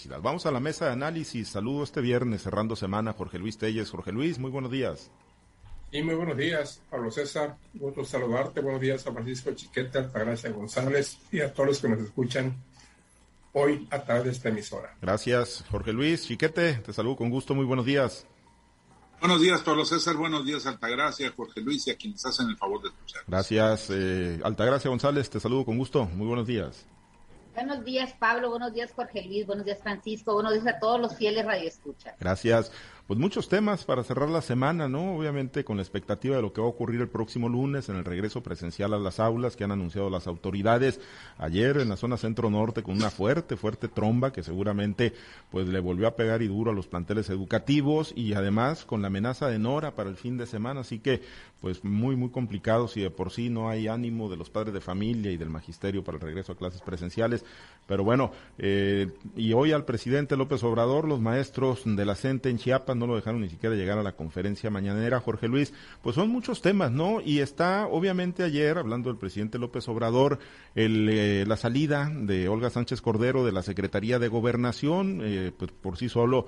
publicidad. Vamos a la mesa de análisis. Saludo este viernes, cerrando semana, Jorge Luis Telles. Jorge Luis, muy buenos días. Y muy buenos días, Pablo César. Gusto saludarte. Buenos días a Francisco Chiquete, Altagracia González y a todos los que nos escuchan hoy a través de esta emisora. Gracias, Jorge Luis. Chiquete, te saludo con gusto. Muy buenos días. Buenos días, Pablo César. Buenos días, Altagracia, Jorge Luis y a quienes hacen el favor de escuchar. Gracias, eh, Altagracia González. Te saludo con gusto. Muy buenos días. Buenos días, Pablo. Buenos días, Jorge Luis. Buenos días, Francisco. Buenos días a todos los fieles radioescuchas. Gracias pues muchos temas para cerrar la semana, ¿no? Obviamente con la expectativa de lo que va a ocurrir el próximo lunes en el regreso presencial a las aulas que han anunciado las autoridades ayer en la zona centro-norte con una fuerte, fuerte tromba que seguramente pues le volvió a pegar y duro a los planteles educativos y además con la amenaza de Nora para el fin de semana, así que pues muy, muy complicado si de por sí no hay ánimo de los padres de familia y del magisterio para el regreso a clases presenciales. Pero bueno, eh, y hoy al presidente López Obrador, los maestros de la CENTE en Chiapas no lo dejaron ni siquiera llegar a la conferencia mañanera, Jorge Luis, pues son muchos temas, ¿no? Y está, obviamente, ayer, hablando del presidente López Obrador, el, eh, la salida de Olga Sánchez Cordero de la Secretaría de Gobernación, eh, pues por sí solo,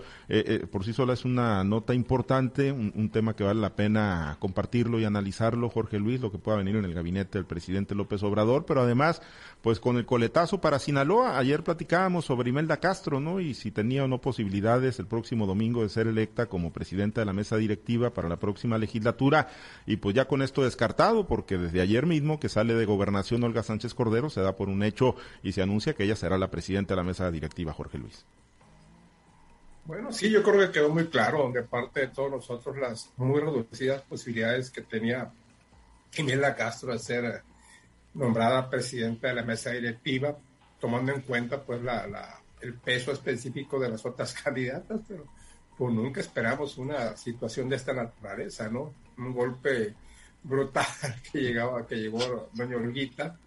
por sí sola es una nota importante, un, un tema que vale la pena compartirlo y analizarlo, Jorge Luis, lo que pueda venir en el gabinete del presidente López Obrador, pero además, pues con el coletazo para Sinaloa, ayer platicábamos sobre Imelda Castro, ¿no? Y si tenía o no posibilidades el próximo domingo de ser electa como presidenta de la mesa directiva para la próxima legislatura, y pues ya con esto descartado, porque desde ayer mismo que sale de gobernación Olga Sánchez Cordero, se da por un hecho y se anuncia que ella será la presidenta de la mesa directiva, Jorge Luis. Bueno, sí, yo creo que quedó muy claro, de parte de todos nosotros, las muy reducidas posibilidades que tenía Imelda Castro de ser nombrada presidenta de la mesa directiva, tomando en cuenta pues la, la, el peso específico de las otras candidatas, pero nunca esperamos una situación de esta naturaleza, ¿no? Un golpe brutal que llegaba, que llegó doña Olguita,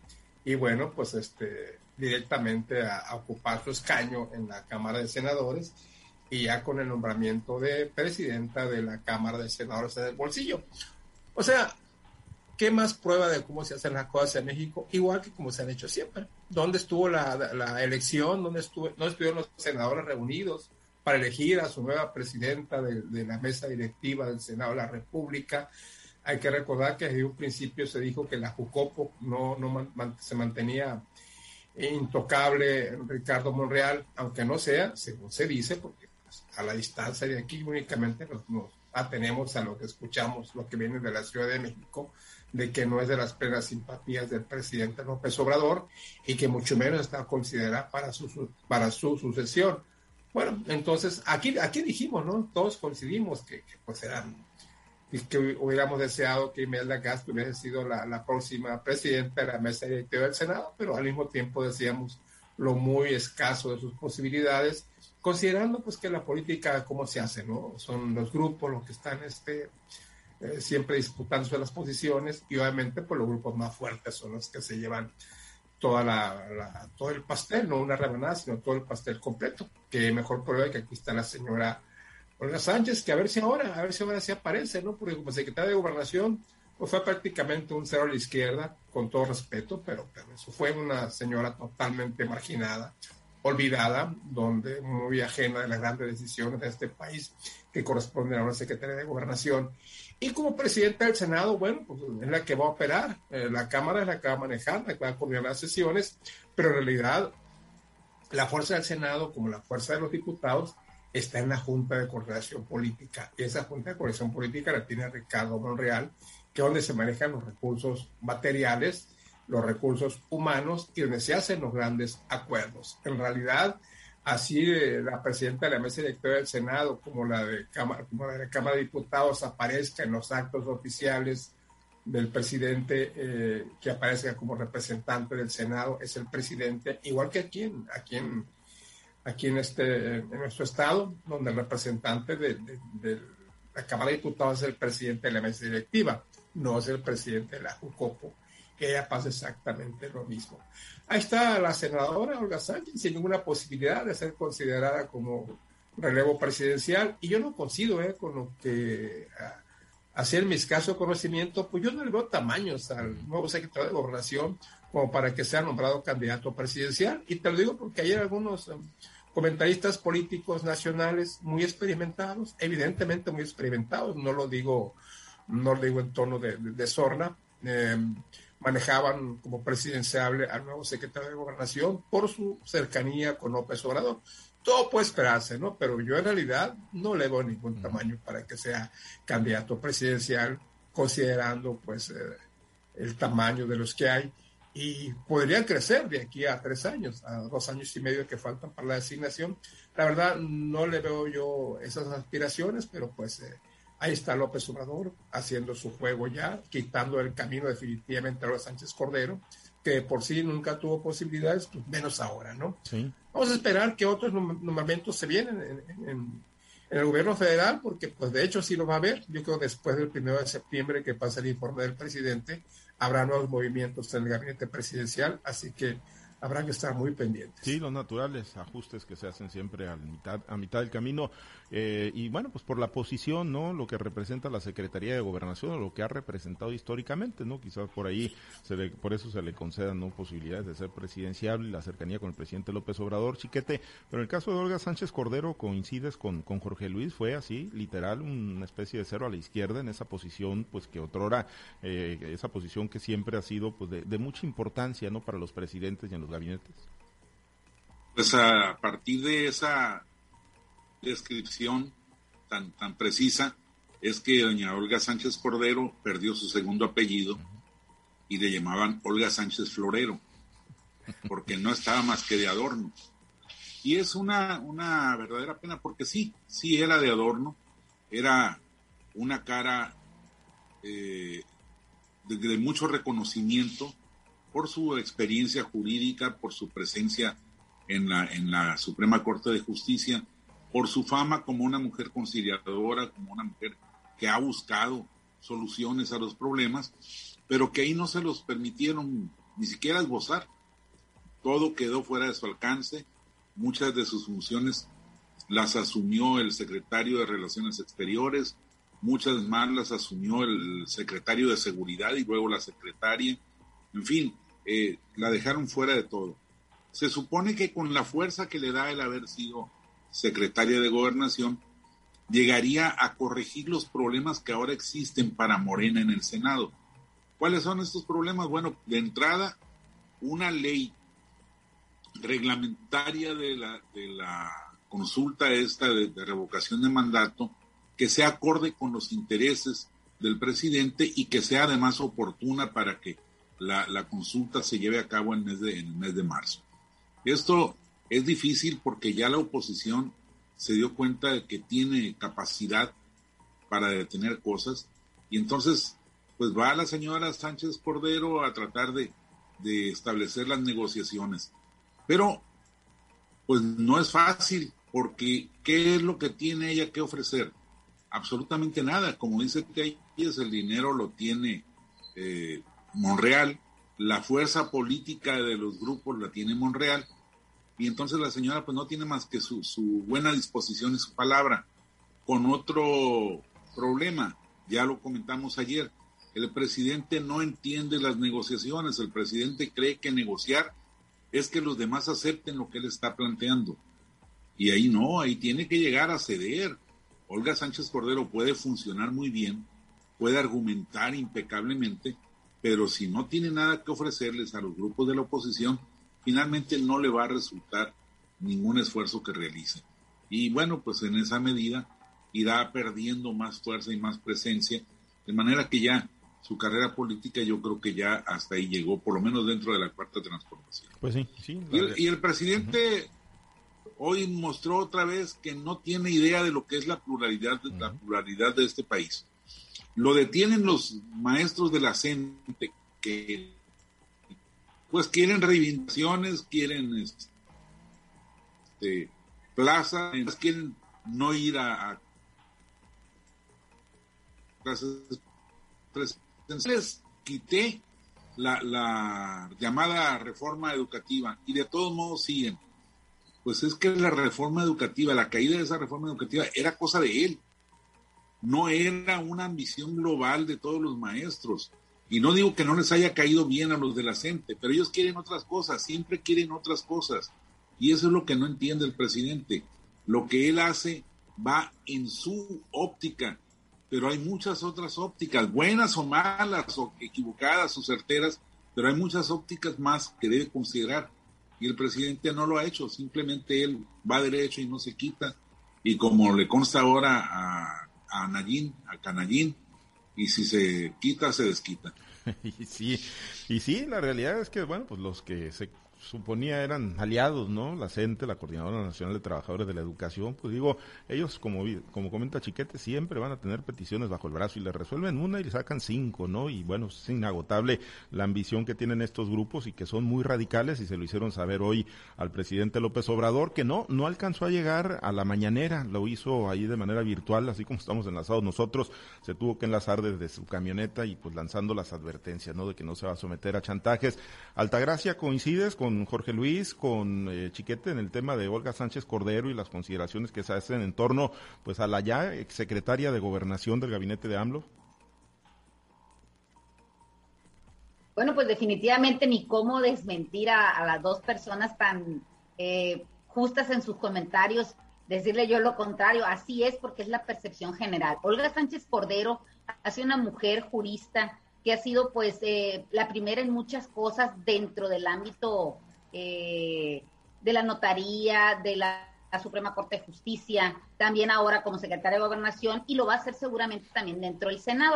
y bueno, pues este directamente a, ocupar su escaño en la Cámara de Senadores y ya con el nombramiento de presidenta de la Cámara de Senadores en el bolsillo. O sea, ¿qué más prueba de cómo se hacen las cosas en México? Igual que como se han hecho siempre. ¿Dónde estuvo la, la elección? ¿Dónde, estuvo, ¿Dónde estuvieron los senadores reunidos para elegir a su nueva presidenta de, la mesa directiva del Senado de la República? Hay que recordar que desde un principio se dijo que la Jucopo no, se mantenía intocable Ricardo Monreal, aunque no sea, según se dice, porque a la distancia de aquí únicamente nos, atenemos a lo que escuchamos, lo que viene de la Ciudad de México, de que no es de las plenas simpatías del presidente López Obrador y que mucho menos está considerada para su sucesión. Bueno, entonces aquí, aquí dijimos, ¿no? Todos coincidimos que, pues eran, que hubiéramos deseado que Imelda Castro hubiese sido la, la, próxima presidenta de la mesa directiva del Senado, pero al mismo tiempo decíamos lo muy escaso de sus posibilidades, considerando pues que la política, ¿cómo se hace, no? Son los grupos los que están, este, eh, siempre disputándose las posiciones y obviamente pues los grupos más fuertes son los que se llevan toda la, todo el pastel, no una rebanada, sino todo el pastel completo. Que mejor prueba que aquí está la señora Olga Sánchez, que a ver si ahora, a ver si ahora se aparece, ¿no? Porque como secretaria de Gobernación, pues fue prácticamente un cero a la izquierda, con todo respeto, pero, pero fue una señora totalmente marginada, olvidada, donde muy ajena de las grandes decisiones de este país que corresponden a una secretaria de Gobernación. Y como presidenta del Senado, bueno, pues es la que va a operar. Eh, la Cámara es la que va a manejar, la que va a coordinar las sesiones, pero en realidad la fuerza del Senado, como la fuerza de los diputados, está en la Junta de Coordinación Política. Y esa Junta de Coordinación Política la tiene Ricardo Monreal, que es donde se manejan los recursos materiales, los recursos humanos y donde se hacen los grandes acuerdos. En realidad, así la presidenta de la mesa directora del Senado como la de Cámara, como la de la Cámara de Diputados aparezca en los actos oficiales del presidente eh, que aparezca como representante del Senado es el presidente, igual que aquí en, aquí en, aquí en, este, en nuestro estado, donde el representante de, de, de, la Cámara de Diputados es el presidente de la mesa directiva, no es el presidente de la JUCOPO que ella pasa exactamente lo mismo. Ahí está la senadora Olga Sánchez sin ninguna posibilidad de ser considerada como relevo presidencial y yo no coincido eh, con lo que hacer mi escaso conocimiento, pues yo no le veo tamaños al nuevo secretario de gobernación como para que sea nombrado candidato presidencial y te lo digo porque ayer algunos um, comentaristas políticos nacionales muy experimentados, evidentemente muy experimentados, no lo digo, no lo digo en tono de, de, sorna, em, manejaban como presidenciable al nuevo secretario de Gobernación por su cercanía con López Obrador. Todo puede esperarse, ¿no? Pero yo en realidad no le veo ningún tamaño para que sea candidato presidencial, considerando pues eh, el tamaño de los que hay y podrían crecer de aquí a tres años, a dos años y medio que faltan para la designación. La verdad, no le veo yo esas aspiraciones, pero pues eh, ahí está López Obrador haciendo su juego ya, quitando el camino definitivamente a los Sánchez Cordero, que por sí nunca tuvo posibilidades, pues menos ahora, ¿no? Sí. Vamos a esperar que otros nombramientos se vienen en, en, el gobierno federal, porque pues de hecho sí lo va a haber, yo creo después del primero de septiembre que pasa el informe del presidente, habrá nuevos movimientos en el gabinete presidencial, así que habrá que estar muy pendientes. Sí, los naturales ajustes que se hacen siempre a mitad, a mitad del camino. Eh, y bueno, pues por la posición, ¿no? Lo que representa la Secretaría de Gobernación o lo que ha representado históricamente, ¿no? Quizás por ahí, se le, por eso se le concedan posibilidades de ser presidencial y la cercanía con el presidente López Obrador, chiquete. Pero en el caso de Olga Sánchez Cordero, coincides con, con Jorge Luis, fue así, literal, una especie de cero a la izquierda en esa posición, pues que otrora, eh, esa posición que siempre ha sido pues de, de mucha importancia, ¿no? Para los presidentes y en los gabinetes. Pues a partir de esa descripción tan, tan precisa es que doña Olga Sánchez Cordero perdió su segundo apellido y le llamaban Olga Sánchez Florero, porque no estaba más que de adorno. Y es una, una verdadera pena, porque sí, sí era de adorno, era una cara eh, de, de, mucho reconocimiento por su experiencia jurídica, por su presencia en la, en la Suprema Corte de Justicia, por su fama como una mujer conciliadora, como una mujer que ha buscado soluciones a los problemas, pero que ahí no se los permitieron ni siquiera esbozar. Todo quedó fuera de su alcance, muchas de sus funciones las asumió el secretario de Relaciones Exteriores, muchas más las asumió el secretario de Seguridad y luego la secretaria. En fin, eh, la dejaron fuera de todo. Se supone que con la fuerza que le da el haber sido secretaria de Gobernación, llegaría a corregir los problemas que ahora existen para Morena en el Senado. ¿Cuáles son estos problemas? Bueno, de entrada, una ley reglamentaria de la, de la consulta esta de, revocación de mandato que sea acorde con los intereses del presidente y que sea además oportuna para que la, la consulta se lleve a cabo en mes de, en el mes de marzo. Esto es difícil porque ya la oposición se dio cuenta de que tiene capacidad para detener cosas y entonces pues va la señora Sánchez Cordero a tratar de, de establecer las negociaciones. Pero pues no es fácil porque ¿qué es lo que tiene ella que ofrecer? Absolutamente nada. Como dice que el dinero lo tiene eh, Monreal, la fuerza política de los grupos la tiene Monreal y entonces la señora pues no tiene más que su, su buena disposición y su palabra. Con otro problema, ya lo comentamos ayer, el presidente no entiende las negociaciones, el presidente cree que negociar es que los demás acepten lo que él está planteando. Y ahí no, ahí tiene que llegar a ceder. Olga Sánchez Cordero puede funcionar muy bien, puede argumentar impecablemente, pero si no tiene nada que ofrecerles a los grupos de la oposición, finalmente no le va a resultar ningún esfuerzo que realice. Y bueno, pues en esa medida irá perdiendo más fuerza y más presencia, de manera que ya su carrera política yo creo que ya hasta ahí llegó, por lo menos dentro de la cuarta transformación. Pues sí, sí. Y el, y el presidente uh -huh. hoy mostró otra vez que no tiene idea de lo que es la pluralidad, uh -huh. la pluralidad de este país. Lo detienen los maestros de la CENTE que pues quieren reivindicaciones, quieren este, plaza, quieren no ir a, a clases presenciales. Quité la, la llamada reforma educativa y de todos modos siguen. Pues es que la reforma educativa, la caída de esa reforma educativa era cosa de él. No era una ambición global de todos los maestros. Y no digo que no les haya caído bien a los de la gente, pero ellos quieren otras cosas, siempre quieren otras cosas. Y eso es lo que no entiende el presidente. Lo que él hace va en su óptica, pero hay muchas otras ópticas, buenas o malas, o equivocadas o certeras, pero hay muchas ópticas más que debe considerar. Y el presidente no lo ha hecho, simplemente él va derecho y no se quita. Y como le consta ahora a, a Nayín, a Canallín, y si se quita, se desquita. y sí, y sí, la realidad es que, bueno, pues los que se suponía eran aliados, ¿no? La CENTE, la Coordinadora Nacional de Trabajadores de la Educación, pues digo, ellos, como, como comenta Chiquete, siempre van a tener peticiones bajo el brazo y le resuelven una y le sacan cinco, ¿no? Y bueno, es inagotable la ambición que tienen estos grupos y que son muy radicales y se lo hicieron saber hoy al presidente López Obrador, que no, no alcanzó a llegar a la mañanera, lo hizo ahí de manera virtual, así como estamos enlazados nosotros, se tuvo que enlazar desde su camioneta y pues lanzando las advertencias, ¿no? De que no se va a someter a chantajes. Altagracia, coincides con Jorge Luis, con eh, Chiquete en el tema de Olga Sánchez Cordero y las consideraciones que se hacen en torno pues a la ya exsecretaria de Gobernación del gabinete de AMLO? Bueno, pues definitivamente ni cómo desmentir a, las dos personas tan eh, justas en sus comentarios, decirle yo lo contrario, así es porque es la percepción general. Olga Sánchez Cordero ha sido una mujer jurista que ha sido pues eh, la primera en muchas cosas dentro del ámbito eh, de la notaría, de la, Suprema Corte de Justicia, también ahora como secretaria de Gobernación, y lo va a hacer seguramente también dentro del Senado,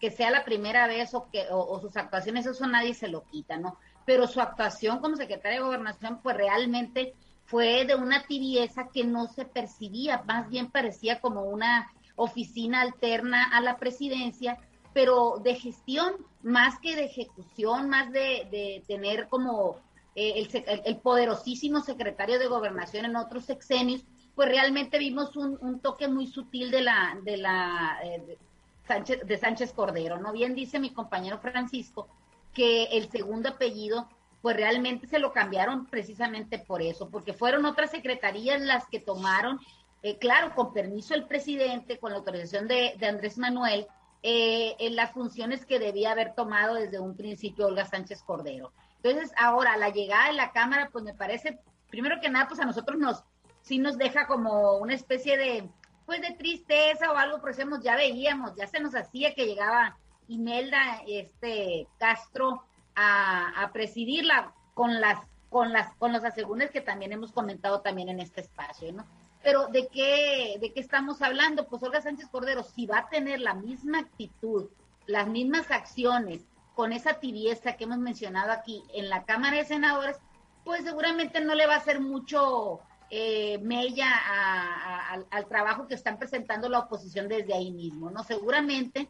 que, sea la primera vez o, que, o, sus actuaciones, eso nadie se lo quita, ¿no? Pero su actuación como secretaria de Gobernación, pues realmente fue de una tibieza que no se percibía, más bien parecía como una oficina alterna a la presidencia, pero de gestión, más que de ejecución, más de, de tener como eh, el, poderosísimo secretario de gobernación en otros sexenios, pues realmente vimos un, toque muy sutil de la, de la eh, Sánchez, de Sánchez Cordero, ¿no? Bien dice mi compañero Francisco que el segundo apellido, pues realmente se lo cambiaron precisamente por eso, porque fueron otras secretarías las que tomaron, eh, claro, con permiso del presidente, con la autorización de, de Andrés Manuel, en las funciones que debía haber tomado desde un principio Olga Sánchez Cordero. Entonces, ahora, la llegada de la Cámara, pues me parece, primero que nada, pues a nosotros nos, sí nos deja como una especie de, pues de tristeza o algo, porque ya veíamos, ya se nos hacía que llegaba Imelda este, Castro a, presidirla con las, con las, con los asegúnes que también hemos comentado también en este espacio, ¿no? Pero ¿de qué, ¿de qué estamos hablando? Pues Olga Sánchez Cordero, si va a tener la misma actitud, las mismas acciones, con esa tibieza que hemos mencionado aquí en la Cámara de Senadores, pues seguramente no le va a hacer mucho eh, mella al trabajo que están presentando la oposición desde ahí mismo, ¿no? Seguramente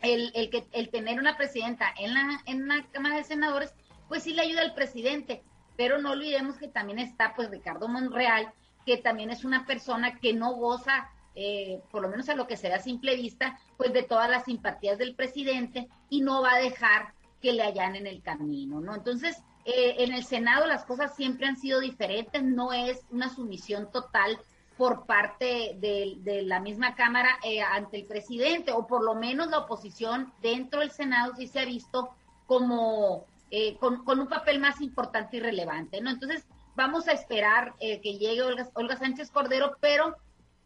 el, el, que, el tener una presidenta en la, en la Cámara de Senadores, pues sí le ayuda al presidente, pero no olvidemos que también está pues Ricardo Monreal, que también es una persona que no goza eh, por lo menos a lo que se a simple vista, pues de todas las simpatías del presidente y no va a dejar que le en el camino, ¿no? Entonces, eh, en el Senado las cosas siempre han sido diferentes, no es una sumisión total por parte de, la misma Cámara eh, ante el presidente, o por lo menos la oposición dentro del Senado sí se ha visto como con, un papel más importante y relevante, ¿no? Entonces, vamos a esperar que llegue Olga, Olga Sánchez Cordero, pero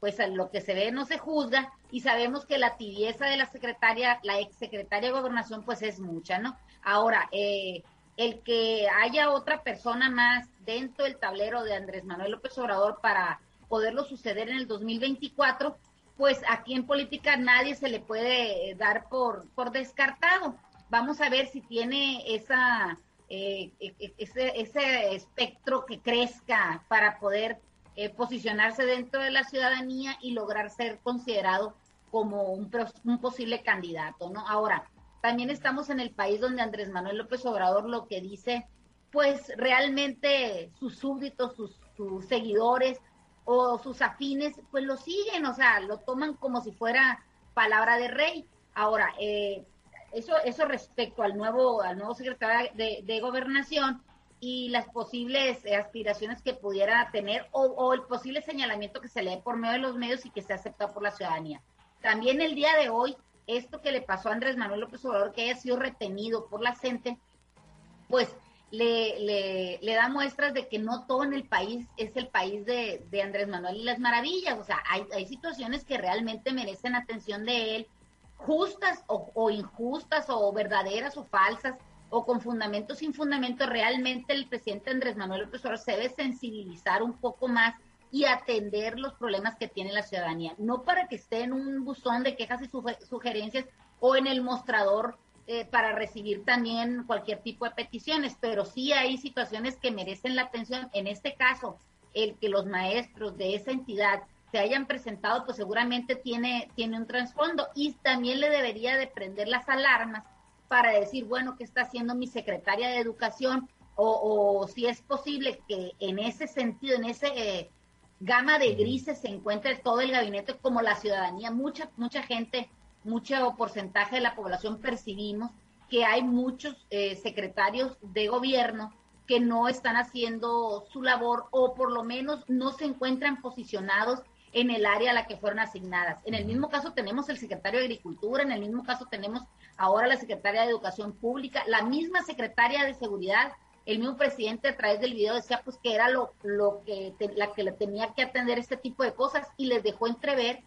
pues lo que se ve no se juzga y sabemos que la tibieza de la secretaria, la exsecretaria de gobernación, pues es mucha, ¿no? Ahora, eh, el que haya otra persona más dentro del tablero de Andrés Manuel López Obrador para poderlo suceder en el 2024, pues aquí en política nadie se le puede dar por, por descartado. Vamos a ver si tiene esa, eh, e, e, ese, ese espectro que crezca para poder eh, posicionarse dentro de la ciudadanía y lograr ser considerado como un, un posible candidato, ¿no? Ahora, también estamos en el país donde Andrés Manuel López Obrador lo que dice, pues realmente sus súbditos, sus, seguidores o sus afines, pues lo siguen, o sea, lo toman como si fuera palabra de rey. Ahora, eh, eso, eso respecto al nuevo, al nuevo secretario de, de Gobernación, y las posibles aspiraciones que pudiera tener o, el posible señalamiento que se le dé por medio de los medios y que sea aceptado por la ciudadanía. También el día de hoy, esto que le pasó a Andrés Manuel López Obrador, que haya sido retenido por la gente, pues le, le, da muestras de que no todo en el país es el país de, Andrés Manuel y las maravillas. O sea, hay, hay, situaciones que realmente merecen atención de él, justas o, o, injustas o verdaderas o falsas o con fundamentos sin fundamento. Realmente el presidente Andrés Manuel López Obrador se debe sensibilizar un poco más y atender los problemas que tiene la ciudadanía. No para que esté en un buzón de quejas y sugerencias o en el mostrador eh, para recibir también cualquier tipo de peticiones, pero sí hay situaciones que merecen la atención. En este caso, el que los maestros de esa entidad se hayan presentado, pues seguramente tiene, tiene un trasfondo y también le debería de prender las alarmas para decir, bueno, ¿qué está haciendo mi secretaria de educación? O, si es posible que en ese sentido, en ese eh, gama de grises se encuentre todo el gabinete como la ciudadanía, mucha, mucha gente mucho porcentaje de la población percibimos que hay muchos eh, secretarios de gobierno que no están haciendo su labor o por lo menos no se encuentran posicionados en el área a la que fueron asignadas. En el mismo caso tenemos el secretario de Agricultura, en el mismo caso tenemos ahora la secretaria de Educación Pública, la misma secretaria de Seguridad, el mismo presidente a través del video decía pues que era lo, lo que la que le tenía que atender este tipo de cosas y les dejó entrever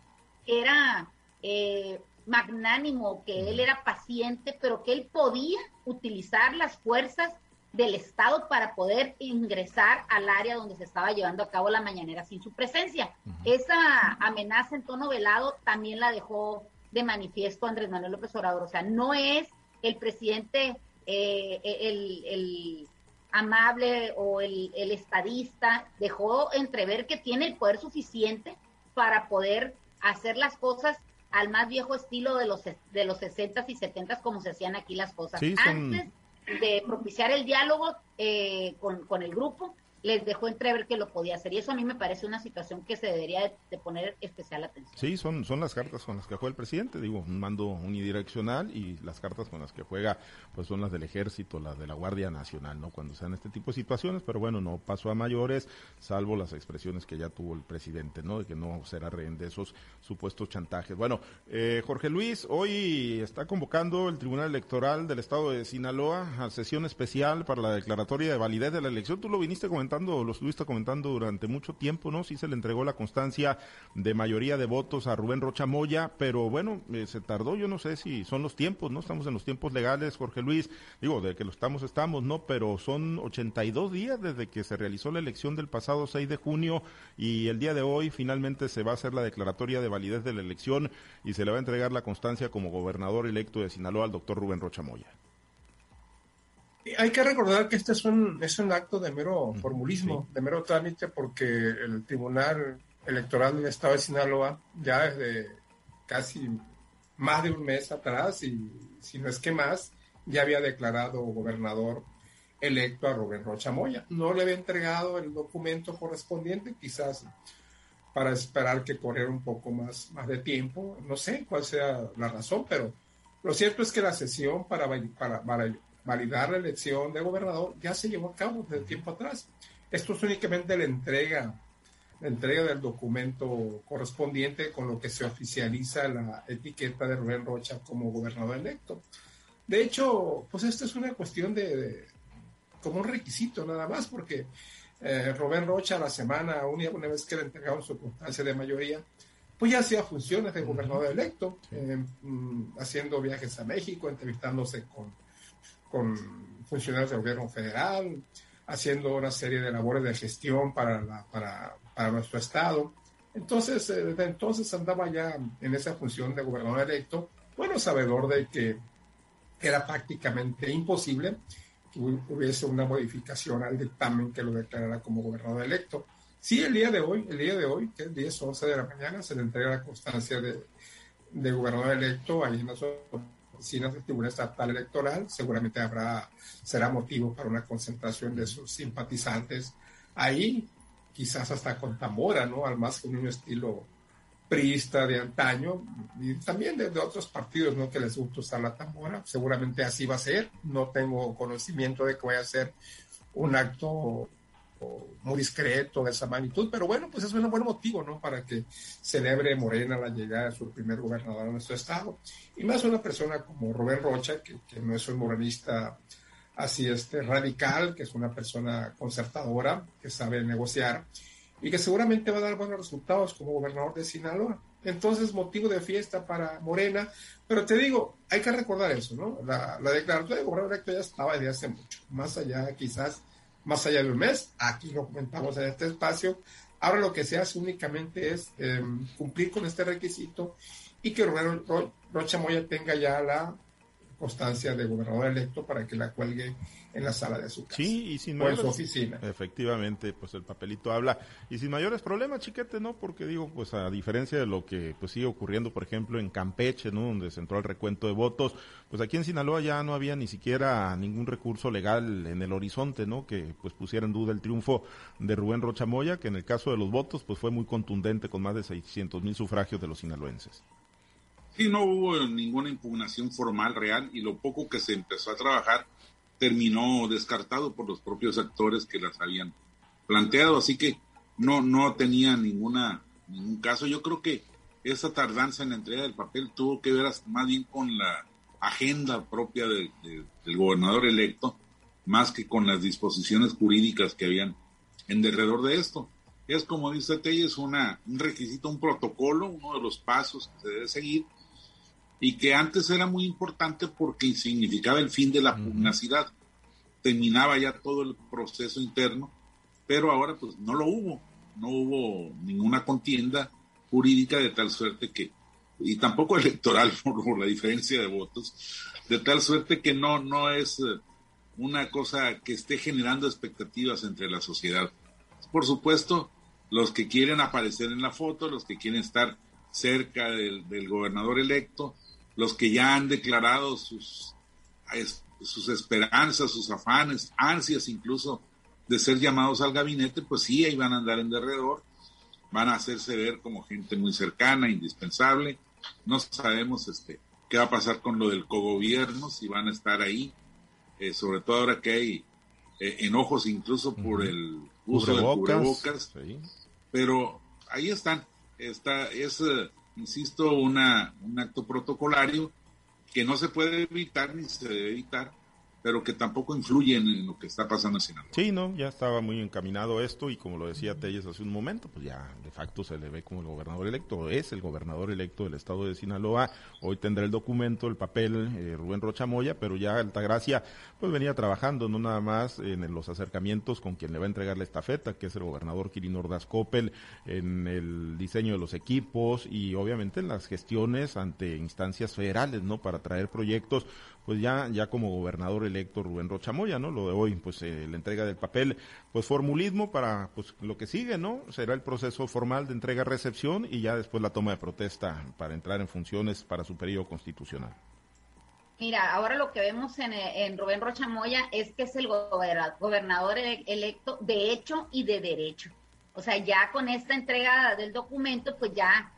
que era eh, magnánimo, que él era paciente, pero que él podía utilizar las fuerzas del Estado para poder ingresar al área donde se estaba llevando a cabo la mañanera sin su presencia. Esa amenaza en tono velado también la dejó de manifiesto Andrés Manuel López Obrador. O sea, no es el presidente eh, el, el, amable o el, el estadista, dejó entrever que tiene el poder suficiente para poder hacer las cosas al más viejo estilo de los de los 60 y 70 como se hacían aquí las cosas. Antes de propiciar el diálogo eh, con, con el grupo, les dejó entrever que lo podía hacer. Y eso a mí me parece una situación que se debería de, poner especial atención. Sí, son, son las cartas con las que juega el presidente, digo, un mando unidireccional y las cartas con las que juega pues son las del ejército, las de la Guardia Nacional, ¿no? Cuando sean este tipo de situaciones, pero bueno, no pasó a mayores, salvo las expresiones que ya tuvo el presidente, ¿no? De que no será rehén de esos supuestos chantajes. Bueno, eh, Jorge Luis, hoy está convocando el Tribunal Electoral del Estado de Sinaloa a sesión especial para la declaratoria de validez de la elección. Tú lo viniste comentando lo estuviste comentando durante mucho tiempo, ¿no? Sí se le entregó la constancia de mayoría de votos a Rubén Rocha Moya, pero bueno, eh, se tardó, yo no sé si son los tiempos, ¿no? Estamos en los tiempos legales, Jorge Luis, digo, de que lo estamos, estamos, ¿no? Pero son 82 días desde que se realizó la elección del pasado 6 de junio y el día de hoy finalmente se va a hacer la declaratoria de validez de la elección y se le va a entregar la constancia como gobernador electo de Sinaloa al doctor Rubén Rocha Moya. Hay que recordar que este es un, es un acto de mero formulismo, de mero trámite, porque el Tribunal Electoral del Estado de Sinaloa ya desde casi más de un mes atrás, y si no es que más, ya había declarado gobernador electo a Rubén Rocha Moya. No le había entregado el documento correspondiente, quizás para esperar que corriera un poco más, más de tiempo. No sé cuál sea la razón, pero lo cierto es que la sesión para, para, para validar la elección de gobernador ya se llevó a cabo desde tiempo atrás. Esto es únicamente la entrega, la entrega del documento correspondiente con lo que se oficializa la etiqueta de Rubén Rocha como gobernador electo. De hecho, pues esto es una cuestión de, como un requisito nada más, porque eh, Rubén Rocha la semana, una, una vez que le entregaron su constancia de mayoría, pues ya hacía funciones de gobernador electo, eh, mm, haciendo viajes a México, entrevistándose con con funcionarios del gobierno federal, haciendo una serie de labores de gestión para, para, para nuestro estado. Entonces, eh, desde entonces andaba ya en esa función de gobernador electo, bueno, sabedor de que era prácticamente imposible que hubiese una modificación al dictamen que lo declarara como gobernador electo. Sí, el día de hoy, el día de hoy, que es 10, 11 de la mañana, se le entrega la constancia de, de gobernador electo ahí en la oficinas del Tribunal Estatal Electoral, seguramente habrá, será motivo para una concentración de sus simpatizantes ahí, quizás hasta con tambora, ¿no? Al más con un estilo priista de antaño y también de, otros partidos, ¿no? Que les gusta usar la tambora, seguramente así va a ser, no tengo conocimiento de que vaya a ser un acto muy discreto de esa magnitud, pero bueno, pues es un buen motivo, ¿no? Para que celebre Morena la llegada de su primer gobernador a nuestro estado. Y más una persona como Rubén Rocha, que, no es un morenista así este radical, que es una persona concertadora, que sabe negociar y que seguramente va a dar buenos resultados como gobernador de Sinaloa. Entonces, motivo de fiesta para Morena, pero te digo, hay que recordar eso, ¿no? La, la declaración de gobernador electo ya estaba desde hace mucho, más allá quizás, más allá de un mes, aquí lo comentamos en este espacio, ahora lo que se hace únicamente es em, cumplir con este requisito y que Rocha Moya tenga ya la constancia de gobernador electo para que la cuelgue en la sala de su casa. Sí, y sin mayores, oficina. Efectivamente, pues el papelito habla. Y sin mayores problemas, chiquete, ¿no? Porque digo, pues a diferencia de lo que pues sigue ocurriendo, por ejemplo, en Campeche, ¿no? Donde se entró el recuento de votos, pues aquí en Sinaloa ya no había ni siquiera ningún recurso legal en el horizonte, ¿no? Que pues pusiera en duda el triunfo de Rubén Rochamoya, que en el caso de los votos, pues fue muy contundente con más de 600 mil sufragios de los sinaloenses. Sí, no hubo ninguna impugnación formal real y lo poco que se empezó a trabajar terminó descartado por los propios actores que las habían planteado, así que no, no tenía ninguna, ningún caso. Yo creo que esa tardanza en la entrega del papel tuvo que ver más bien con la agenda propia del gobernador electo, más que con las disposiciones jurídicas que habían en derredor de esto. Es como dice Telles, una, un requisito, un protocolo, uno de los pasos que se debe seguir y que antes era muy importante porque significaba el fin de la pugnacidad. Terminaba ya todo el proceso interno, pero ahora pues no lo hubo, no hubo ninguna contienda jurídica de tal suerte que, y tampoco electoral por, la diferencia de votos, de tal suerte que no, no es eh, una cosa que esté generando expectativas entre la sociedad. Por supuesto, los que quieren aparecer en la foto, los que quieren estar cerca del gobernador electo, los que ya han declarado sus, sus esperanzas, sus afanes, ansias incluso de ser llamados al gabinete, pues sí, ahí van a andar en derredor, van a hacerse ver como gente muy cercana, indispensable. No sabemos este, qué va a pasar con lo del cogobierno, si van a estar ahí, eh, sobre todo ahora que hay eh, enojos incluso por el uso de cubrebocas. Pero ahí están, está, es eh, insisto, una, un acto protocolario que no se puede evitar ni se debe evitar, pero que tampoco influyen en lo que está pasando en Sinaloa. Sí, no, ya estaba muy encaminado esto y como lo decía Telles hace un momento, pues ya de facto se le ve como el gobernador electo, es el gobernador electo del estado de Sinaloa, hoy tendrá el documento, el papel, eh, Rubén Rochamoya, pero ya Altagracia pues venía trabajando no nada más en los acercamientos con quien le va a entregar la estafeta, que es el gobernador Kirin Ordaz Coppel, en el diseño de los equipos y obviamente en las gestiones ante instancias federales, ¿no? Para traer proyectos pues ya, ya como gobernador electo Rubén Rochamoya, ¿no? Lo de hoy, pues eh, la entrega del papel, pues formulismo para pues lo que sigue, ¿no? Será el proceso formal de entrega-recepción y ya después la toma de protesta para entrar en funciones para su periodo constitucional. Mira, ahora lo que vemos en, en Rubén Rochamoya es que es el gobernador electo de hecho y de derecho. O sea, ya con esta entrega del documento, pues ya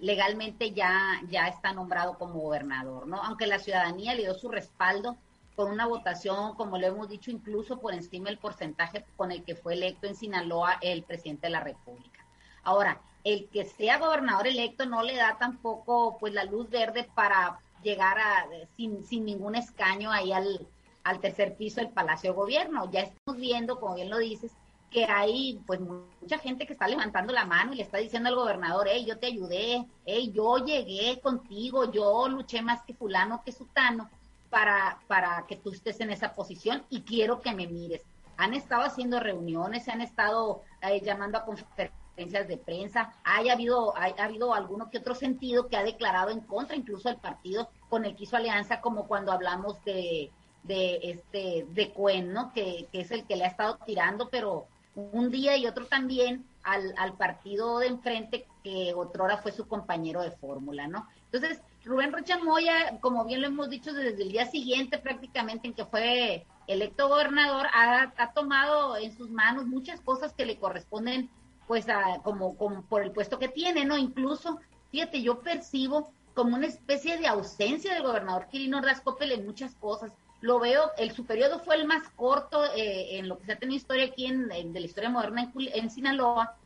legalmente ya, ya está nombrado como gobernador, ¿no? Aunque la ciudadanía le dio su respaldo con una votación, como lo hemos dicho, incluso por encima del porcentaje con el que fue electo en Sinaloa el presidente de la República. Ahora, el que sea gobernador electo no le da tampoco pues la luz verde para llegar a sin, sin ningún escaño ahí al, al tercer piso del Palacio de Gobierno. Ya estamos viendo, como bien lo dices, que hay pues mucha gente que está levantando la mano y le está diciendo al gobernador, hey, yo te ayudé, hey, yo llegué contigo, yo luché más que fulano, que sutano, para, para que tú estés en esa posición y quiero que me mires. Han estado haciendo reuniones, se han estado eh, llamando a conferencias de prensa, hay habido, ha habido alguno que otro sentido que ha declarado en contra incluso del partido con el que hizo alianza, como cuando hablamos de, de este de Cuen, ¿no? Que, que es el que le ha estado tirando, pero un día y otro también al, al partido de enfrente que otrora fue su compañero de fórmula, ¿no? Entonces, Rubén Rocha Moya, como bien lo hemos dicho desde el día siguiente prácticamente en que fue electo gobernador, ha, ha tomado en sus manos muchas cosas que le corresponden pues a, como, por el puesto que tiene, ¿no? Incluso, fíjate, yo percibo como una especie de ausencia del gobernador Quirino Rascopel en muchas cosas lo veo, el su periodo fue el más corto eh, en lo que se ha tenido historia aquí en, de la historia moderna en, Sinaloa,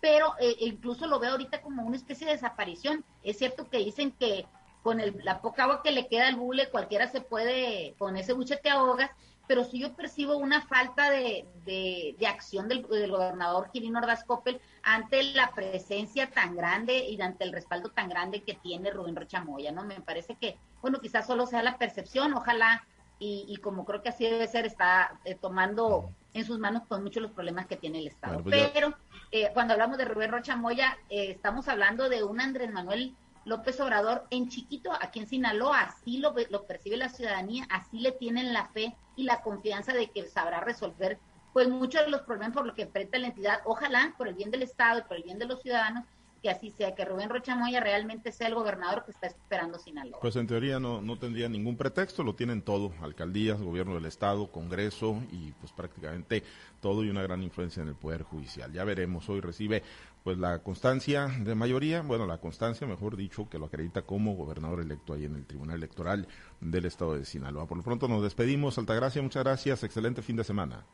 pero eh, incluso lo veo ahorita como una especie de desaparición. Es cierto que dicen que con el, la poca agua que le queda al bule, cualquiera se puede, con ese buche te ahogas, pero si yo percibo una falta de, de, acción del, gobernador Quirino Ordaz Coppel ante la presencia tan grande y ante el respaldo tan grande que tiene Rubén Rocha Moya, ¿no? Me parece que, bueno, quizás solo sea la percepción, ojalá, y, como creo que así debe ser, está eh, tomando en sus manos con muchos los problemas que tiene el Estado. Pues pero eh, cuando hablamos de Rubén Rocha Moya, eh, estamos hablando de un Andrés Manuel López Obrador en chiquito, aquí en Sinaloa, así lo, lo percibe la ciudadanía, así le tienen la fe y la confianza de que sabrá resolver pues muchos de los problemas por los que enfrenta la entidad, ojalá por el bien del Estado y por el bien de los ciudadanos, que así sea, que Rubén Rocha Moya realmente sea el gobernador que está esperando Sinaloa. Pues en teoría no, no tendría ningún pretexto, lo tienen todo, alcaldías, gobierno del Estado, Congreso y pues prácticamente todo y una gran influencia en el Poder Judicial. Ya veremos, hoy recibe pues la constancia de mayoría, bueno, la constancia, mejor dicho, que lo acredita como gobernador electo ahí en el Tribunal Electoral del Estado de Sinaloa. Por lo pronto nos despedimos, Altagracia, muchas gracias, excelente fin de semana.